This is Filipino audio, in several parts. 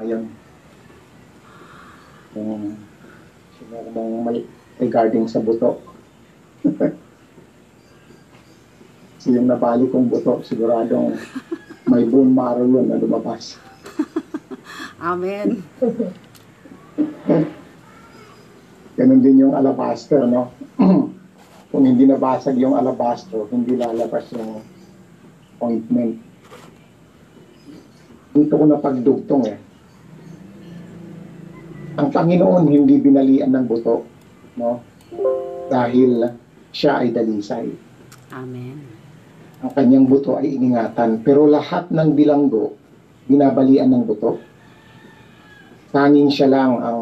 Ayun. Yung sino mong may regarding sa buto. so yung nabali kong buto, siguradong may bone marrow yun na lumabas. Amen. Ganun din yung alabaster, no? Kung hindi nabasag yung alabaster, hindi lalabas yung ointment. Dito ko napagdugtong eh. Ang Panginoon hindi binalian ng buto, no? Dahil siya ay dalisay. Amen. Ang kanyang buto ay iningatan. Pero lahat ng bilanggo, binabalian ng buto. Tanging siya lang ang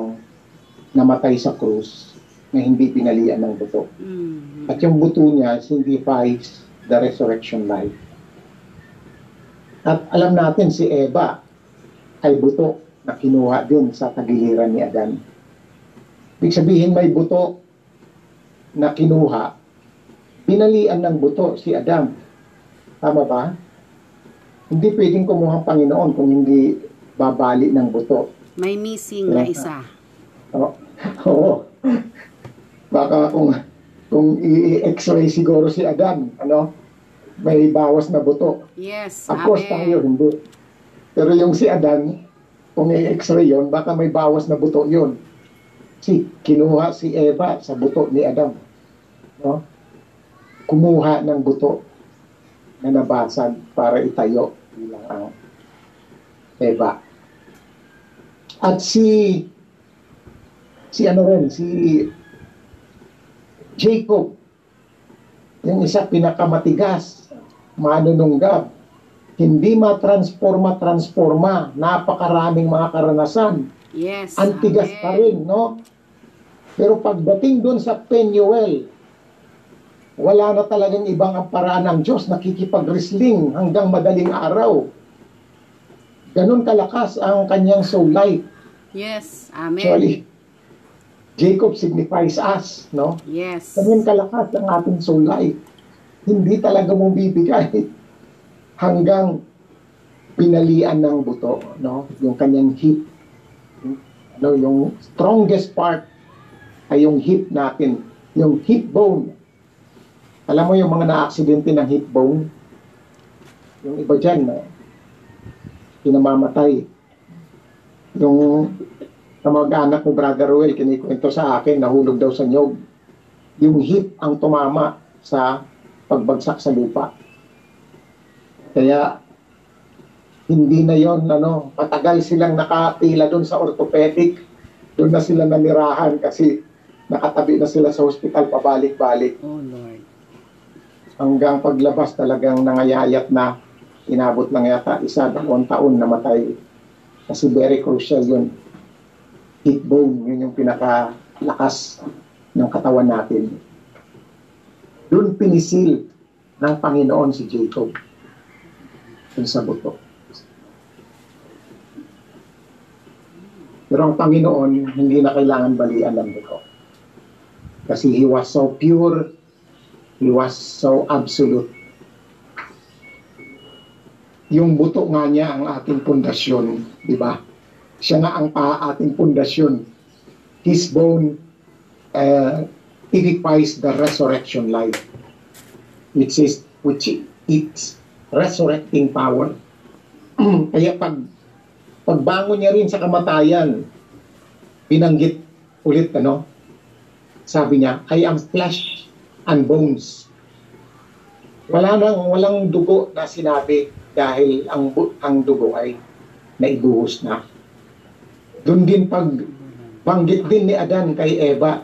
namatay sa krus na hindi pinalian ng buto. Mm. At yung buto niya signifies the resurrection life. At alam natin si Eva ay buto na kinuha din sa tagiliran ni Adan. Ibig sabihin may buto na kinuha, binalian ng buto si Adam. Tama ba? Hindi pwedeng kumuha ang Panginoon kung hindi babali ng buto. May missing na isa. Oo. Oo. Baka kung kung i-x-ray siguro si Adam, ano, may bawas na buto. Yes. Of course, tayo hindi. Pero yung si Adan, kung i-x-ray yun, baka may bawas na buto yun. Si, kinuha si Eva sa buto ni Adam. No? Kumuha ng buto na nabasag para itayo bilang ang Eva. At si si ano rin, si Jacob, yung isa pinakamatigas, manununggab, hindi matransforma-transforma, napakaraming mga karanasan, Yes. antigas Amen. pa rin, no? Pero pagdating doon sa Penuel, wala na talagang ibang ang paraan ng Diyos, nakikipag-wrestling hanggang madaling araw. Ganon kalakas ang kanyang soul life. Yes. Amen. Actually, Jacob signifies us, no? Yes. Ganyan kalakas ang ating soul life. Hindi talaga mo bibigay hanggang pinalian ng buto, no? Yung kanyang hip. Ano, yung strongest part ay yung hip natin, yung hip bone. Alam mo yung mga na-aksidente ng hip bone? Yung iba dyan, na pinamamatay. Yung kamag-anak mo, Brother Ruel, kinikwento sa akin, nahulog daw sa nyog. Yung hip ang tumama sa pagbagsak sa lupa. Kaya, hindi na yon ano, matagal silang nakapila doon sa orthopedic. Doon na sila namirahan kasi nakatabi na sila sa hospital pabalik-balik. Oh Lord. Hanggang paglabas talagang nangayayat na inabot lang yata isa, dalawang taon namatay. Kasi very crucial yun. Hip bone, yun yung pinakalakas ng katawan natin. Doon pinisil ng Panginoon si Jacob. Doon sa buto. Pero ang Panginoon, hindi na kailangan balian ng buto. Kasi He was so pure, He was so absolute. Yung buto nga niya ang ating pundasyon, di ba? Siya nga ang pa ating pundasyon. His bone uh, typifies the resurrection life, which is which its resurrecting power. Kaya pag pagbangon niya rin sa kamatayan, binanggit ulit ano, sabi niya, I am flesh and bones. Wala nang walang dugo na sinabi dahil ang ang dugo ay naibuhos na. Doon din pag banggit din ni Adan kay Eva,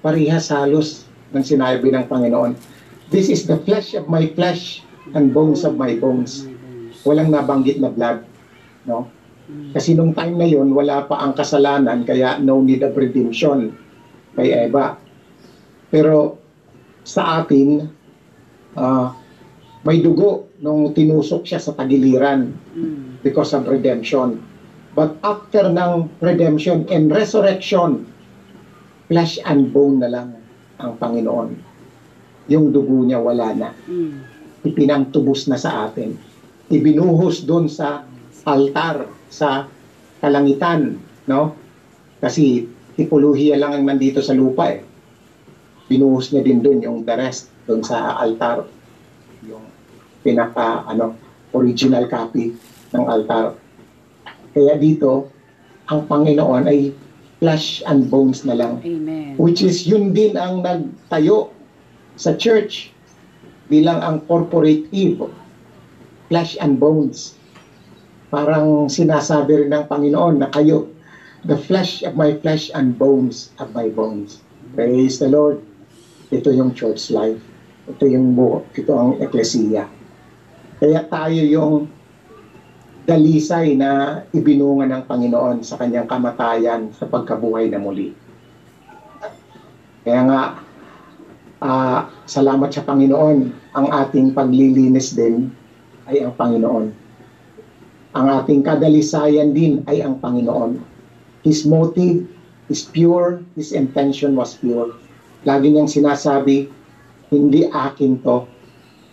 parihas halos ng sinabi ng Panginoon. This is the flesh of my flesh and bones of my bones. Walang nabanggit na blood. No? Kasi nung time na yon wala pa ang kasalanan, kaya no need of redemption kay Eva. Pero sa atin, ah, may dugo nung tinusok siya sa tagiliran because of redemption. But after ng redemption and resurrection, flesh and bone na lang ang Panginoon. Yung dugo niya wala na. Mm. Ipinangtubos na sa atin. Ibinuhos doon sa altar, sa kalangitan, no? Kasi tipolohiya lang ang nandito sa lupa eh. Binuhos niya din doon yung the rest doon sa altar. Yung pinaka ano original copy ng altar. Kaya dito, ang Panginoon ay flesh and bones na lang. Amen. Which is yun din ang nagtayo sa church bilang ang corporate Eve. Flesh and bones. Parang sinasabi rin ng Panginoon na kayo, the flesh of my flesh and bones of my bones. Praise the Lord. Ito yung church life. Ito yung buo. Ito ang eklesiya. Kaya tayo yung dalisay na ibinunga ng Panginoon sa kanyang kamatayan sa pagkabuhay na muli. Kaya nga, ah, salamat sa Panginoon, ang ating paglilinis din ay ang Panginoon. Ang ating kadalisayan din ay ang Panginoon. His motive is pure, His intention was pure. Lagi niyang sinasabi, hindi akin to,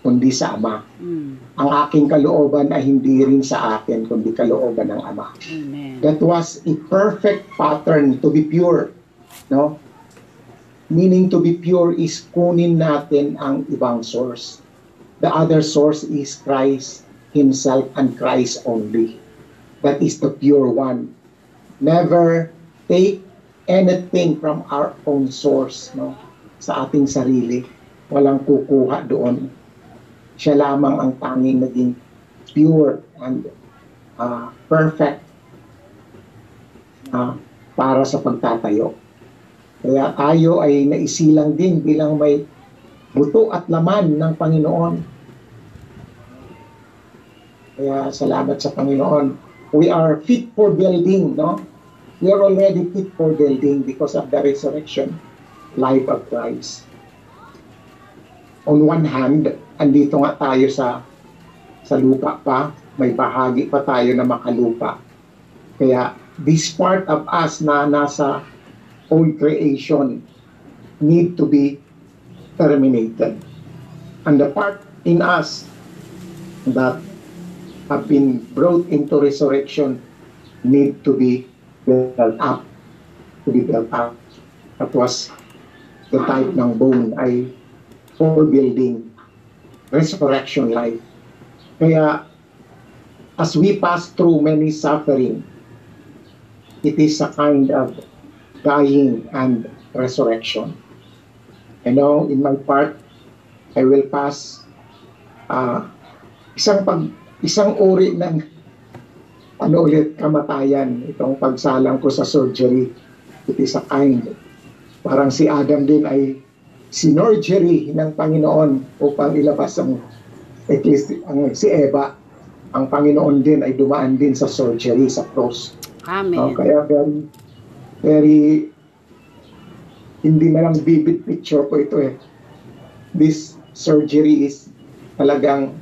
kundi sa Ama. Mm. Ang aking kalooban ay hindi rin sa akin, kundi kalooban ng Ama. Amen. That was a perfect pattern to be pure. No? Meaning to be pure is kunin natin ang ibang source. The other source is Christ Himself and Christ only. That is the pure one. Never take anything from our own source, no? Sa ating sarili. Walang kukuha doon. Siya lamang ang tanging naging pure and uh, perfect ah, para sa pagtatayo. Kaya tayo ay naisilang din bilang may buto at laman ng Panginoon. Kaya salamat sa Panginoon. We are fit for building, no? We are already fit for building because of the resurrection life of Christ. On one hand, andito nga tayo sa sa lupa pa, may bahagi pa tayo na makalupa. Kaya this part of us na nasa old creation need to be terminated. And the part in us that have been brought into resurrection need to be built up. To be built up. That was the type ng bone ay for building resurrection life. Kaya as we pass through many suffering, it is a kind of dying and resurrection. And now, in my part, I will pass uh, isang pag isang uri ng ano ulit kamatayan itong pagsalang ko sa surgery. It is a kind. Parang si Adam din ay sinorgery ng Panginoon upang ilabas ang, ecclesi- ang si Eva. Ang Panginoon din ay dumaan din sa surgery, sa cross. Amen. No, kaya very, very, hindi na lang vivid picture po ito eh. This surgery is talagang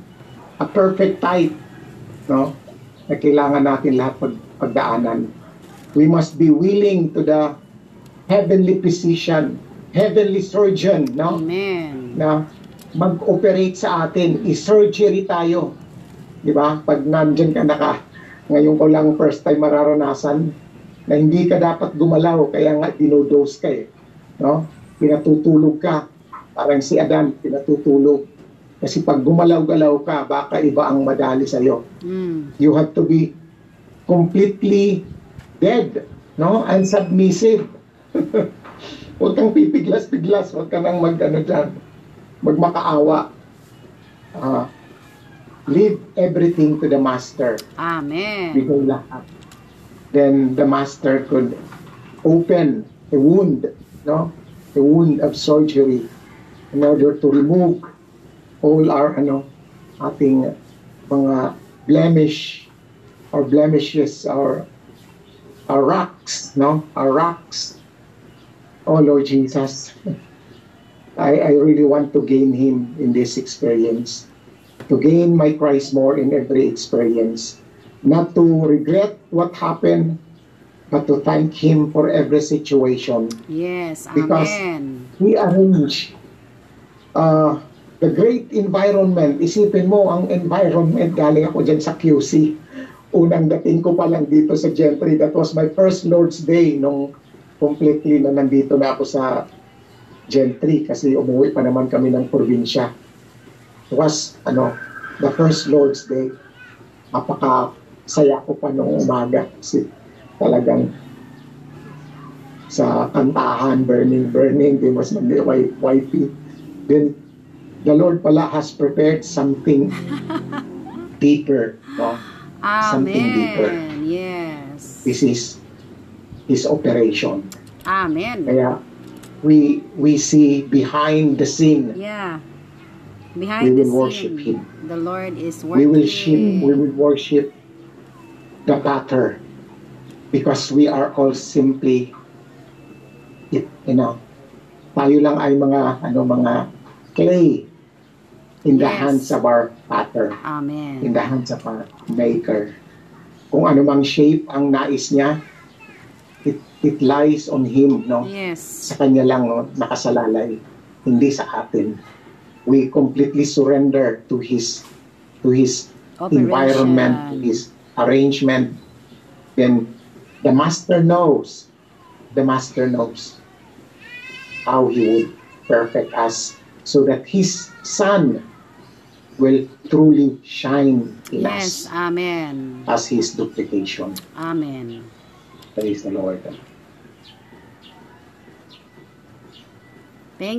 a perfect type, no? Na kailangan natin lahat pag, pagdaanan. We must be willing to the heavenly physician, heavenly surgeon, no? Amen. na mag-operate sa atin, i-surgery tayo. Di ba? Pag nandyan ka naka, ngayon ko lang first time mararanasan na hindi ka dapat gumalaw, kaya nga dinodose ka eh. No? Pinatutulog ka. Parang si Adan, pinatutulog. Kasi pag gumalaw-galaw ka, baka iba ang madali sa'yo. Mm. You have to be completely dead, no? And submissive. huwag kang pipiglas-piglas, huwag ka nang mag, ano dyan, magmakaawa. Ah, leave everything to the master. Amen. Bigay lahat. Then the master could open a wound, no? A wound of surgery in order to remove all our ano ating mga blemish or blemishes or our rocks, no? Our rocks. Oh Lord Jesus, I, I really want to gain Him in this experience. To gain my Christ more in every experience. Not to regret what happened, but to thank Him for every situation. Yes. Because- Amen. He arranged uh, the great environment. Isipin mo, ang environment, galing ako dyan sa QC. unang dating ko pa lang dito sa Gentry, that was my first Lord's Day nung completely na nandito na ako sa Gentry kasi umuwi pa naman kami ng probinsya. It was, ano, the first Lord's Day. Napaka saya ko pa nung umaga kasi talagang sa kantahan, burning, burning, they must be wifey. Then, the Lord pala has prepared something deeper, no? Something deeper. Amen. Yes. This is His operation. Amen. Kaya, we we see behind the scene, Yeah. we Behind the will worship scene, Him. the Lord is We working. will worship, we will worship the Pater because we are all simply, you know, tayo lang ay mga, ano, mga clay in the Yes. hands of our Pater, in Amen. the hands of our Maker. Kung ano mang shape ang nais niya, it, it lies on Him, no? Yes. Sa Kanya lang, no? nakasalalay, hindi sa atin. We completely surrender to His, to His environment, Operation. his arrangement, then the master knows, the master knows how he would perfect us so that his son will truly shine in Yes. us Amen. as his duplication. Amen. Praise the Lord.